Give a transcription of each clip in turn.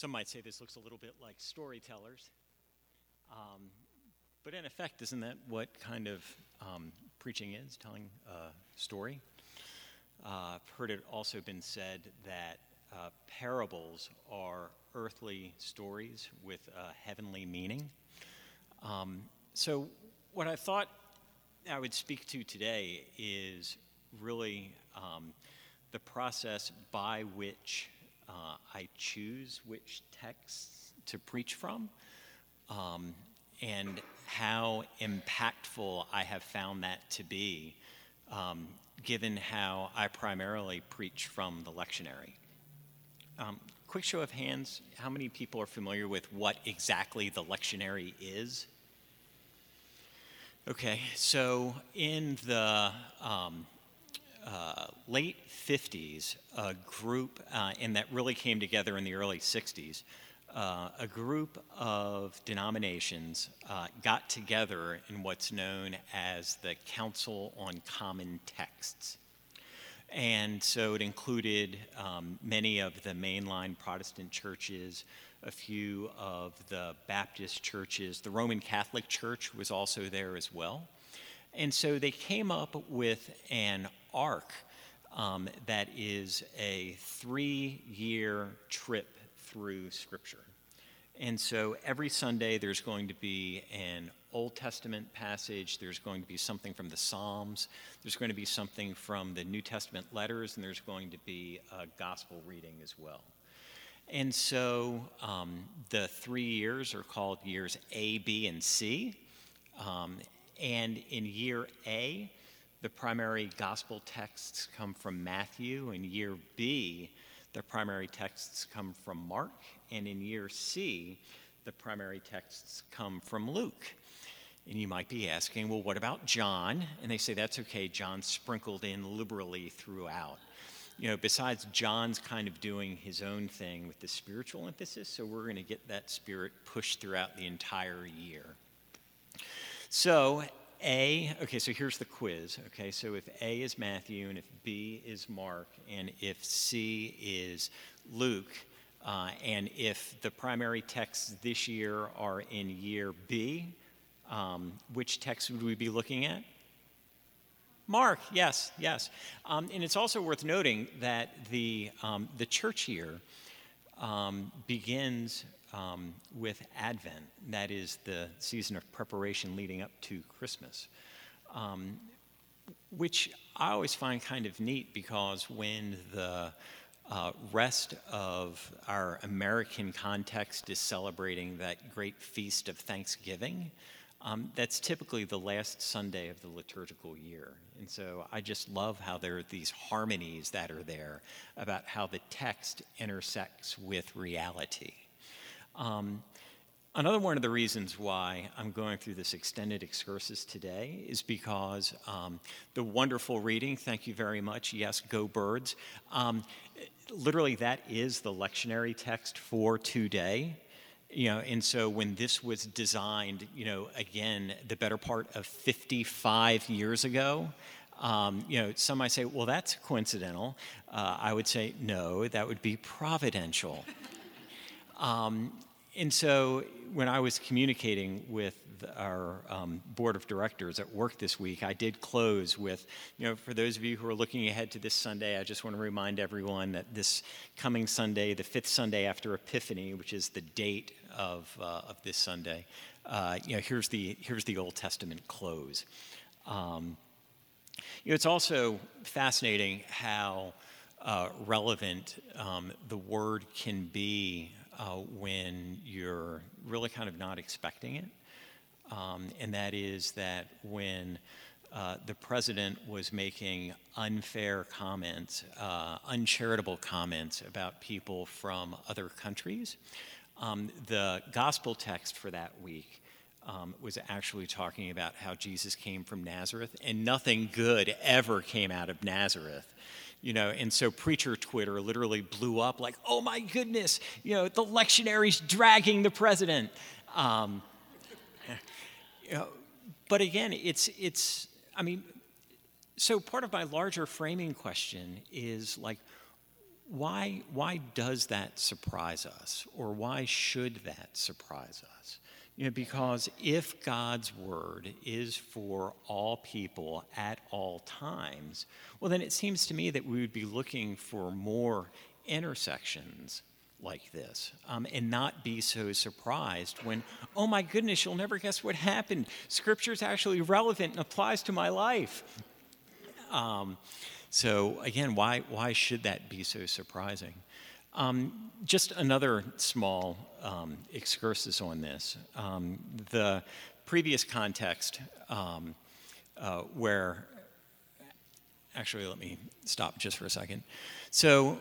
Some might say this looks a little bit like storytellers. Um, but in effect, isn't that what kind of um, preaching is, telling a story? Uh, I've heard it also been said that uh, parables are earthly stories with a heavenly meaning. Um, so, what I thought I would speak to today is really um, the process by which uh, I choose which texts to preach from, um, and how impactful I have found that to be, um, given how I primarily preach from the lectionary. Um, quick show of hands how many people are familiar with what exactly the lectionary is? Okay, so in the um, uh, late 50s, a group, uh, and that really came together in the early 60s, uh, a group of denominations uh, got together in what's known as the Council on Common Texts. And so it included um, many of the mainline Protestant churches, a few of the Baptist churches. The Roman Catholic Church was also there as well. And so they came up with an arc um, that is a three year trip through Scripture. And so every Sunday there's going to be an Old Testament passage, there's going to be something from the Psalms, there's going to be something from the New Testament letters, and there's going to be a gospel reading as well. And so um, the three years are called years A, B, and C. Um, and in year A, the primary gospel texts come from Matthew. In year B, the primary texts come from Mark. And in year C, the primary texts come from Luke. And you might be asking, well, what about John? And they say that's okay, John sprinkled in liberally throughout. You know, besides John's kind of doing his own thing with the spiritual emphasis, so we're going to get that spirit pushed throughout the entire year. So, A, okay, so here's the quiz. Okay, so if A is Matthew, and if B is Mark, and if C is Luke, uh, and if the primary texts this year are in year B, um, which text would we be looking at? Mark, yes, yes. Um, and it's also worth noting that the, um, the church year um, begins um, with Advent, that is the season of preparation leading up to Christmas, um, which I always find kind of neat because when the uh, rest of our American context is celebrating that great feast of Thanksgiving, um, that's typically the last Sunday of the liturgical year. And so I just love how there are these harmonies that are there about how the text intersects with reality. Um, another one of the reasons why I'm going through this extended excursus today is because um, the wonderful reading, thank you very much, yes, go birds. Um, literally, that is the lectionary text for today. You know, and so when this was designed, you know, again, the better part of 55 years ago, um, you know, some might say, well, that's coincidental. Uh, I would say, no, that would be providential. Um, and so when I was communicating with our um, board of directors at work this week, I did close with, you know, for those of you who are looking ahead to this Sunday, I just want to remind everyone that this coming Sunday, the fifth Sunday after Epiphany, which is the date of, uh, of this Sunday, uh, you know, here's the, here's the Old Testament close. Um, you know, it's also fascinating how uh, relevant um, the word can be uh, when you're really kind of not expecting it. Um, and that is that when uh, the president was making unfair comments, uh, uncharitable comments about people from other countries, um, the gospel text for that week um, was actually talking about how Jesus came from Nazareth, and nothing good ever came out of Nazareth you know and so preacher twitter literally blew up like oh my goodness you know the lectionary's dragging the president um, you know, but again it's it's i mean so part of my larger framing question is like why, why does that surprise us? Or why should that surprise us? You know, because if God's word is for all people at all times, well, then it seems to me that we would be looking for more intersections like this um, and not be so surprised when, oh my goodness, you'll never guess what happened. Scripture is actually relevant and applies to my life. Um, so, again, why, why should that be so surprising? Um, just another small um, excursus on this. Um, the previous context um, uh, where, actually, let me stop just for a second. So,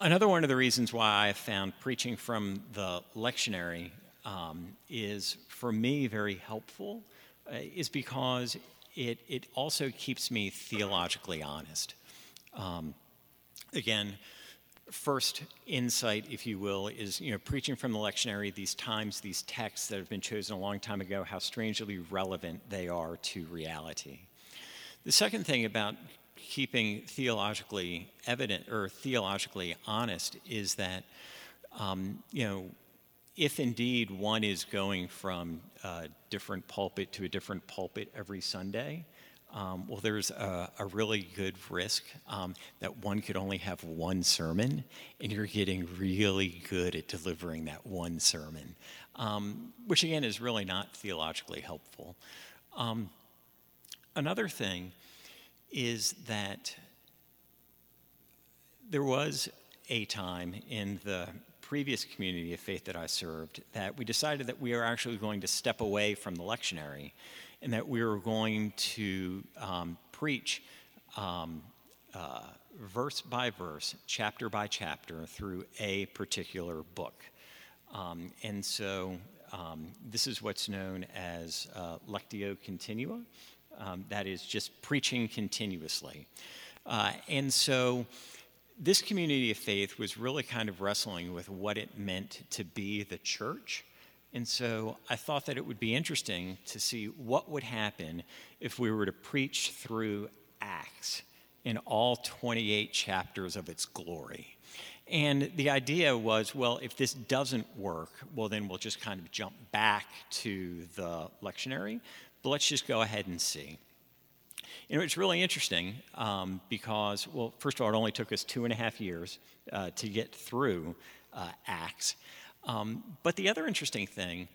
another one of the reasons why I found preaching from the lectionary um, is, for me, very helpful, uh, is because it, it also keeps me theologically honest. Um, again, first insight, if you will, is you know preaching from the lectionary. These times, these texts that have been chosen a long time ago, how strangely relevant they are to reality. The second thing about keeping theologically evident or theologically honest is that um, you know if indeed one is going from a different pulpit to a different pulpit every Sunday, um, well, there's a, a, really good risk um, that one could only have one sermon, and you're getting really good at delivering that one sermon, um, which again is really not theologically helpful. Um, another thing is that there was a time in the previous community of faith that I served that we decided that we are actually going to step away from the lectionary and that we were going to um, preach um, uh, verse by verse, chapter by chapter, through a particular book. Um, and so um, this is what's known as uh, Lectio Continua. Um, that is just preaching continuously. Uh, and so this community of faith was really kind of wrestling with what it meant to be the church and so I thought that it would be interesting to see what would happen if we were to preach through Acts in all 28 chapters of its glory. And the idea was well, if this doesn't work, well, then we'll just kind of jump back to the lectionary, but let's just go ahead and see. You know, it's really interesting um, because, well, first of all, it only took us two and a half years uh, to get through uh, Acts. Um, but the other interesting thing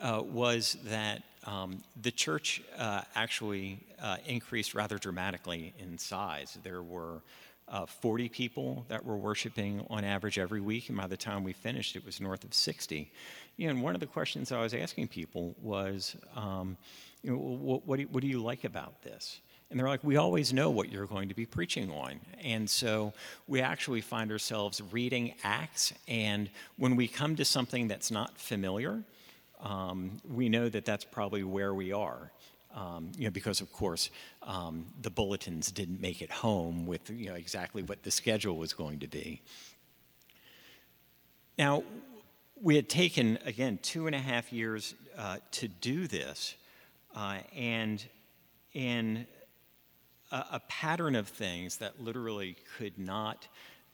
uh, was that um, the church uh, actually uh, increased rather dramatically in size. There were uh, 40 people that were worshiping on average every week, and by the time we finished, it was north of 60. You know, and one of the questions I was asking people was, um, you know, what, what, do you, what do you like about this? And they're like, we always know what you're going to be preaching on. And so we actually find ourselves reading Acts, and when we come to something that's not familiar, um, we know that that's probably where we are. Um, you know, because of course um, the bulletins didn't make it home with you know exactly what the schedule was going to be. Now, we had taken again two and a half years uh, to do this, uh, and in a, a pattern of things that literally could not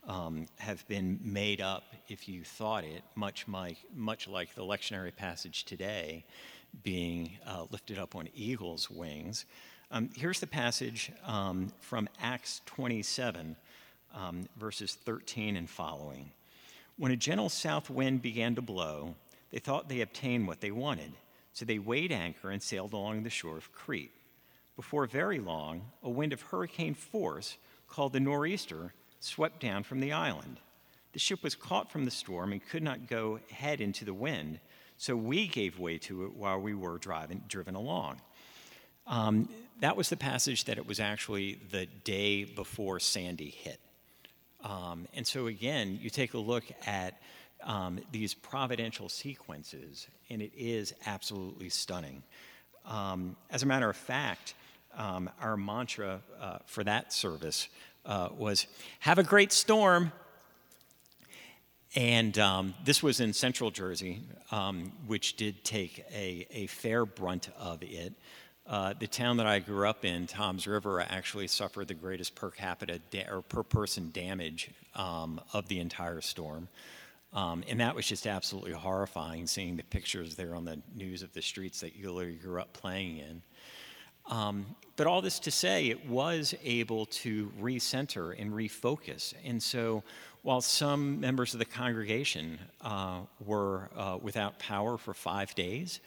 um, have been made up if you thought it, much, like, much like the lectionary passage today being uh, lifted up on eagle's wings. Um, here's the passage um, from Acts 27, um, verses 13 and following. When a gentle south wind began to blow, they thought they obtained what they wanted, so they weighed anchor and sailed along the shore of Crete. Before very long, a wind of hurricane force called the nor'easter swept down from the island. The ship was caught from the storm and could not go head into the wind, so we gave way to it while we were driving, driven along. Um, that was the passage that it was actually the day before Sandy hit. Um, and so, again, you take a look at um, these providential sequences, and it is absolutely stunning. Um, as a matter of fact, um, our mantra uh, for that service uh, was have a great storm. And um, this was in central Jersey, um, which did take a, a fair brunt of it. Uh, the town that I grew up in, Toms River, actually suffered the greatest per capita da- or per person damage um, of the entire storm. Um, and that was just absolutely horrifying seeing the pictures there on the news of the streets that you grew up playing in. Um, but all this to say, it was able to recenter and refocus. And so, while some members of the congregation uh, were uh, without power for five days,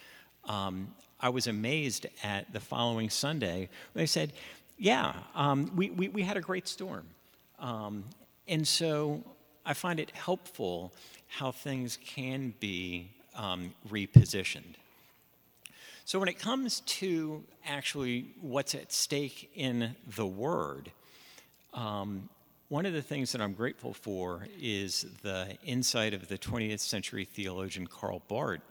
um, I was amazed at the following Sunday they said, Yeah, um, we, we, we, had a great storm. Um, and so I find it helpful how things can be um, repositioned. So, when it comes to actually what's at stake in the Word, um, one of the things that I'm grateful for is the insight of the 20th century theologian Karl Barth,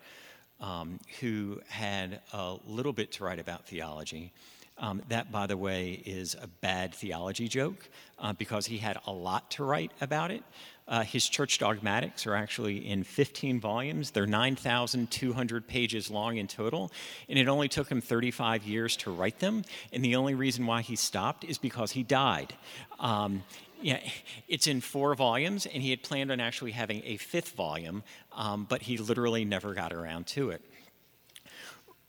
um, who had a little bit to write about theology. Um, that, by the way, is a bad theology joke uh, because he had a lot to write about it. Uh, his church dogmatics are actually in 15 volumes. They're 9,200 pages long in total, and it only took him 35 years to write them. And the only reason why he stopped is because he died. Um, yeah, it's in four volumes, and he had planned on actually having a fifth volume, um, but he literally never got around to it.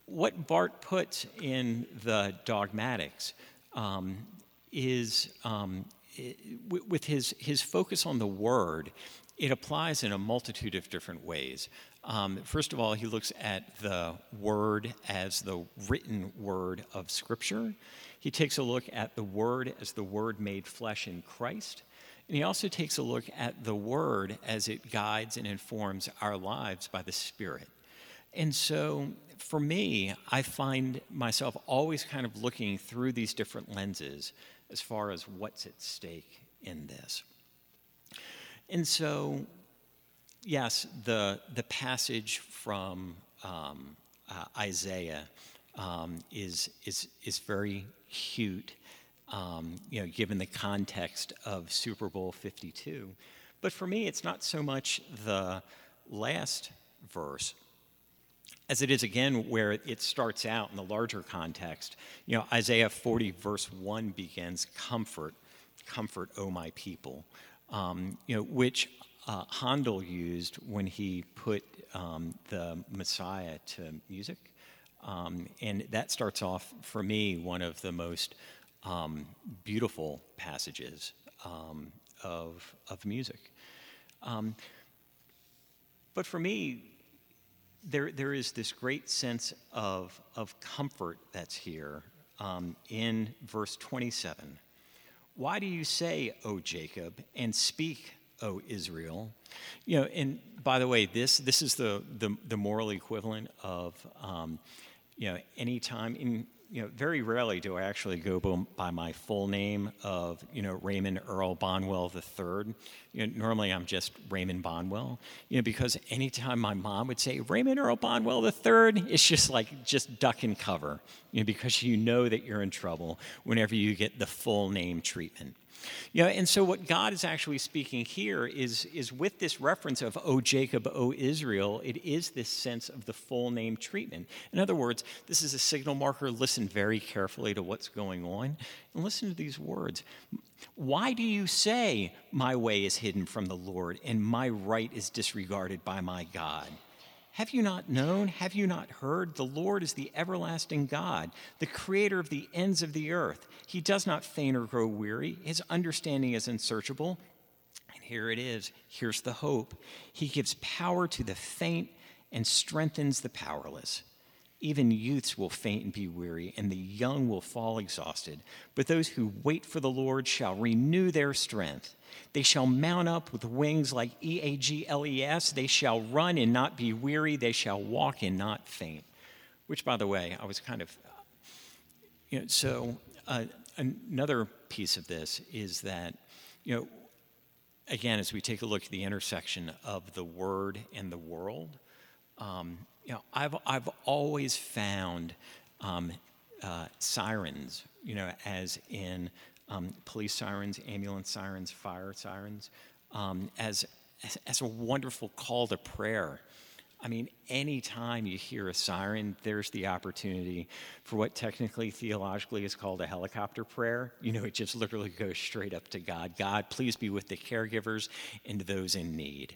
What Barth puts in the dogmatics um, is um, with his, his focus on the word, it applies in a multitude of different ways. Um, first of all, he looks at the word as the written word of Scripture. He takes a look at the word as the word made flesh in Christ. And he also takes a look at the word as it guides and informs our lives by the Spirit. And so for me, I find myself always kind of looking through these different lenses as far as what's at stake in this. And so, yes, the, the passage from um, uh, Isaiah um, is, is, is very cute, um, you know, given the context of Super Bowl 52. But for me, it's not so much the last verse as it is again where it starts out in the larger context. You know, Isaiah 40, verse 1 begins, Comfort, comfort, O my people, um, you know, which uh, Handel used when he put um, the Messiah to music. Um, and that starts off, for me, one of the most um, beautiful passages um, of, of music. Um, but for me, there, there is this great sense of, of comfort that's here um, in verse 27. Why do you say, O Jacob, and speak, O Israel? You know, and by the way, this, this is the, the, the moral equivalent of, um, you know, anytime in, you know, very rarely do I actually go by my full name of, you know, Raymond Earl Bonwell III. You know, normally I'm just Raymond Bonwell, you know, because anytime my mom would say Raymond Earl Bonwell III, it's just like just duck and cover, you know, because you know that you're in trouble whenever you get the full name treatment. You know, and so what God is actually speaking here is, is with this reference of, O Jacob, O Israel, it is this sense of the full name treatment. In other words, this is a signal marker. Listen very carefully to what's going on and listen to these words. Why do you say, My way is hidden from the Lord and my right is disregarded by my God? Have you not known? Have you not heard? The Lord is the everlasting God, the creator of the ends of the earth. He does not faint or grow weary. His understanding is unsearchable. And here it is. Here's the hope. He gives power to the faint and strengthens the powerless. Even youths will faint and be weary, and the young will fall exhausted. But those who wait for the Lord shall renew their strength. They shall mount up with wings like E A G L E S. They shall run and not be weary. They shall walk and not faint. Which, by the way, I was kind of, you know, so uh, another piece of this is that, you know, again, as we take a look at the intersection of the word and the world, um, you know, I've, I've always found um, uh, sirens, you know, as in um, police sirens, ambulance sirens, fire sirens, um, as, as, as, a wonderful call to prayer I mean, anytime you hear a siren, there's the opportunity for what technically, theologically, is called a helicopter prayer. You know, it just literally goes straight up to God God, please be with the caregivers and those in need.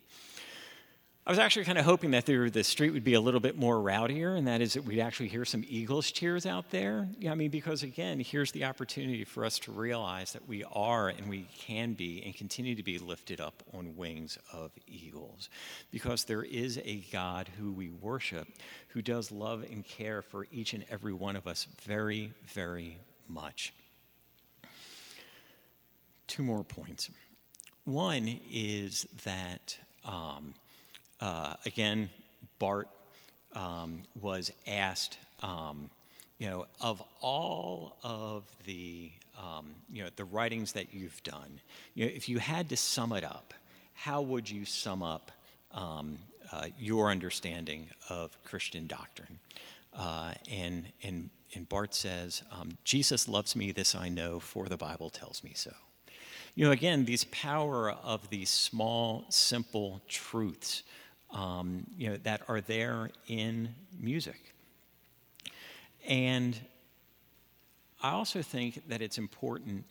I was actually kind of hoping that there, the street would be a little bit more rowdier, and that is that we'd actually hear some Eagles cheers out there. Yeah, I mean, because again, here's the opportunity for us to realize that we are and we can be and continue to be lifted up on wings of eagles. Because there is a God who we worship who does love and care for each and every one of us very, very much. Two more points. One is that. Um, uh, again, Barth um, was asked, um, you know, of all of the, um, you know, the writings that you've done, you know, if you had to sum it up, how would you sum up um, uh, your understanding of Christian doctrine? Uh, and, and, and Barth says, um, Jesus loves me, this I know, for the Bible tells me so. You know, again, these power of these small, simple truths um, you know, that are there in music. And I also think that it's important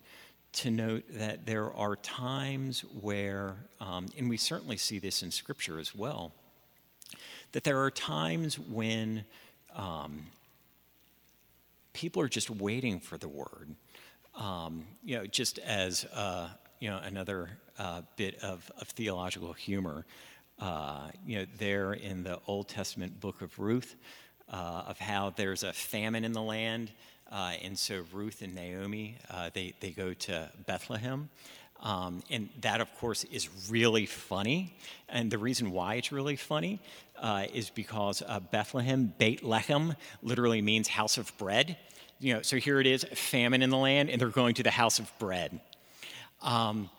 to note that there are times where, um, and we certainly see this in Scripture as well, that there are times when um, people are just waiting for the word. Um, you know, just as uh, you know, another uh, bit of, of theological humor uh, you know, there in the Old Testament book of Ruth, uh, of how there's a famine in the land. Uh, and so Ruth and Naomi, uh, they, they go to Bethlehem. Um, and that, of course, is really funny. And the reason why it's really funny uh, is because uh, Bethlehem, Beit Lechem, literally means house of bread. You know, so here it is, famine in the land, and they're going to the house of bread. Um,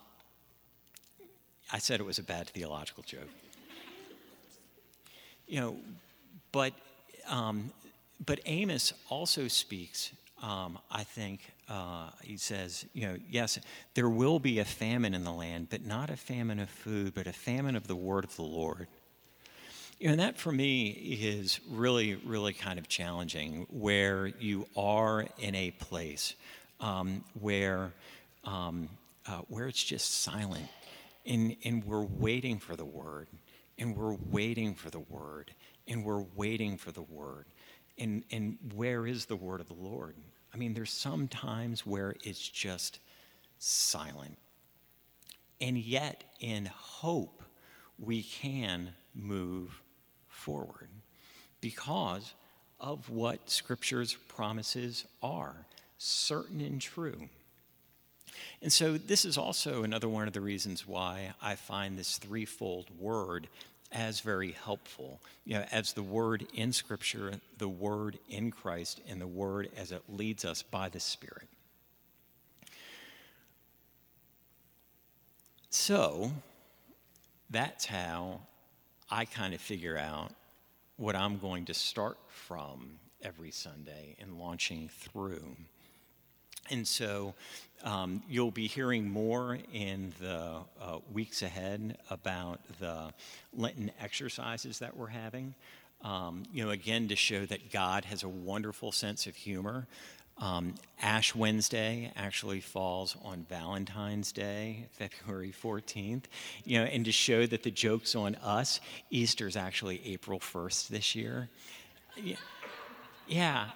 I said it was a bad theological joke you know, but um, but Amos also speaks. Um, I think uh, he says, you know, yes, there will be a famine in the land, but not a famine of food, but a famine of the word of the Lord. And that for me is really, really kind of challenging where you are in a place um, where, um, uh, where it's just silent and, and we're waiting for the word and we're waiting for the word, and we're waiting for the word. And, and where is the word of the Lord? I mean, there's some times where it's just silent. And yet, in hope, we can move forward because of what Scripture's promises are certain and true. And so, this is also another one of the reasons why I find this threefold word as very helpful. You know, as the word in Scripture, the word in Christ, and the word as it leads us by the Spirit. So, that's how I kind of figure out what I'm going to start from every Sunday and launching through. And so um, you'll be hearing more in the uh, weeks ahead about the Lenten exercises that we're having. Um, you know, again, to show that God has a wonderful sense of humor. Um, Ash Wednesday actually falls on Valentine's Day, February 14th. You know, and to show that the joke's on us, Easter's actually April 1st this year. Yeah. yeah.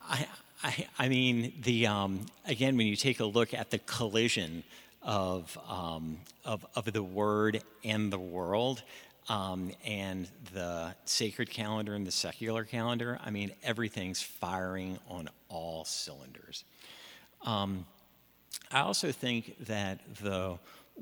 I, I, I mean, the, um, again, when you take a look at the collision of, um, of, of the word and the world, um, and the sacred calendar and the secular calendar, I mean, everything's firing on all cylinders. Um, I also think that the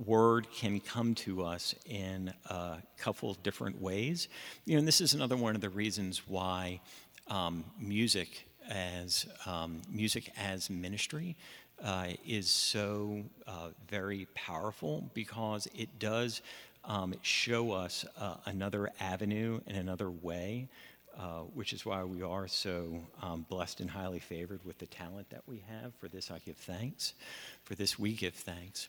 word can come to us in a couple different ways. You know, and this is another one of the reasons why um, music as um, music as ministry uh, is so uh, very powerful because it does um, show us uh, another avenue and another way, uh, which is why we are so um, blessed and highly favored with the talent that we have. For this, I give thanks. For this, we give thanks.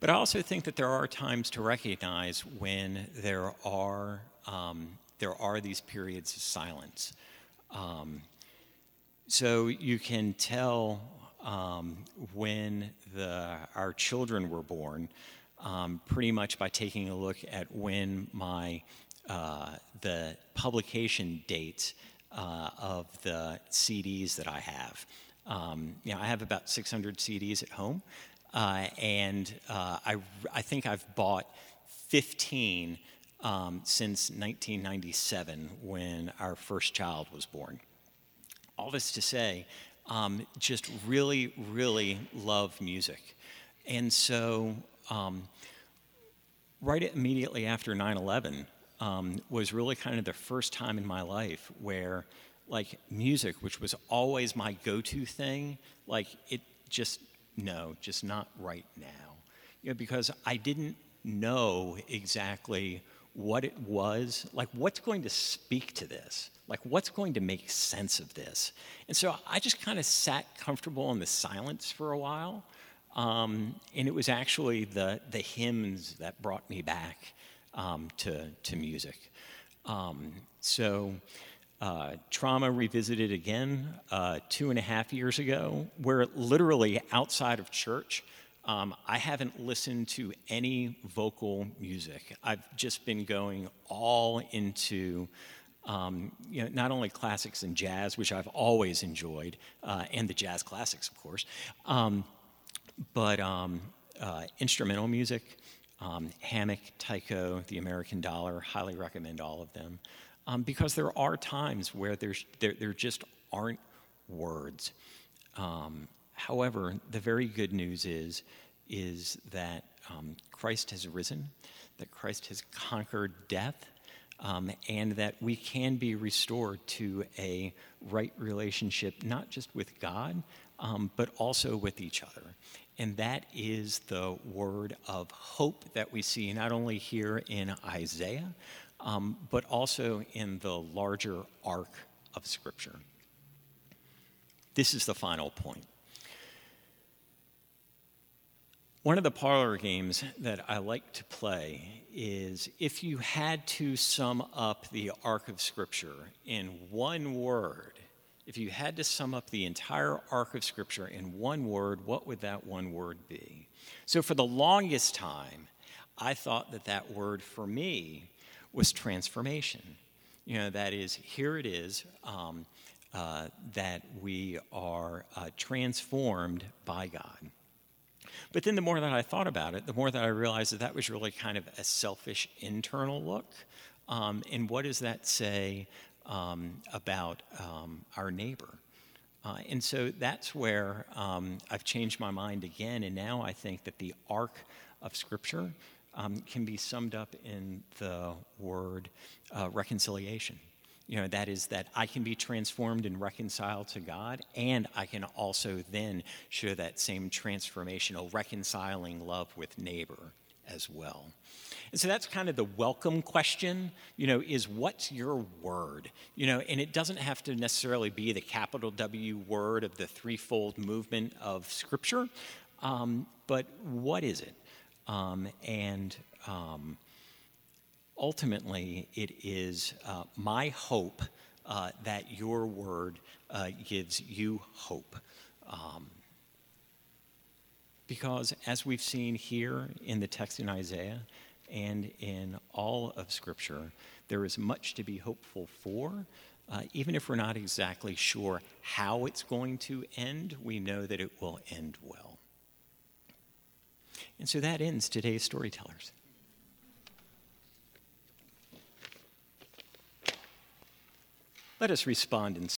But I also think that there are times to recognize when there are, um, there are these periods of silence. Um, so you can tell um, when the, our children were born um, pretty much by taking a look at when my uh, the publication date uh, of the CDs that I have. Um, you know, I have about 600 CDs at home, uh, and uh, I, I think I've bought 15 um, since 1997 when our first child was born. All this to say, um, just really, really love music. And so, um, right immediately after 9 11 um, was really kind of the first time in my life where, like, music, which was always my go to thing, like, it just, no, just not right now. You know, because I didn't know exactly what it was, like what's going to speak to this, like what's going to make sense of this. And so I just kind of sat comfortable in the silence for a while. Um, and it was actually the, the hymns that brought me back um, to, to music. Um, so, uh, Trauma Revisited again uh, two and a half years ago, where literally outside of church, um, I haven't listened to any vocal music. I've just been going all into um, you know, not only classics and jazz, which I've always enjoyed, uh, and the jazz classics, of course, um, but um, uh, instrumental music, um, Hammock, Tycho, The American Dollar, highly recommend all of them. Um, because there are times where there's, there, there just aren't words. Um, However, the very good news is, is that um, Christ has risen, that Christ has conquered death, um, and that we can be restored to a right relationship, not just with God, um, but also with each other. And that is the word of hope that we see not only here in Isaiah, um, but also in the larger arc of Scripture. This is the final point. One of the parlor games that I like to play is if you had to sum up the arc of Scripture in one word, if you had to sum up the entire arc of Scripture in one word, what would that one word be? So, for the longest time, I thought that that word for me was transformation. You know, that is, here it is um, uh, that we are uh, transformed by God. But then the more that I thought about it, the more that I realized that that was really kind of a selfish internal look. Um, and what does that say um, about um, our neighbor? Uh, and so that's where um, I've changed my mind again. And now I think that the arc of Scripture um, can be summed up in the word uh, reconciliation you know, that is that I can be transformed and reconciled to God, and I can also then show that same transformational, reconciling love with neighbor as well. And so that's kind of the welcome question, you know, is what's your word? You know, and it doesn't have to necessarily be the capital W word of the threefold movement of Scripture, um, but what is it? Um, and um, ultimately, it is uh, my hope uh, that your word uh, gives you hope. Um, because as we've seen here in the text in Isaiah and in all of Scripture, there is much to be hopeful for. Uh, even if we're not exactly sure how it's going to end, we know that it will end well. And so that ends today's Storytellers. Let us respond in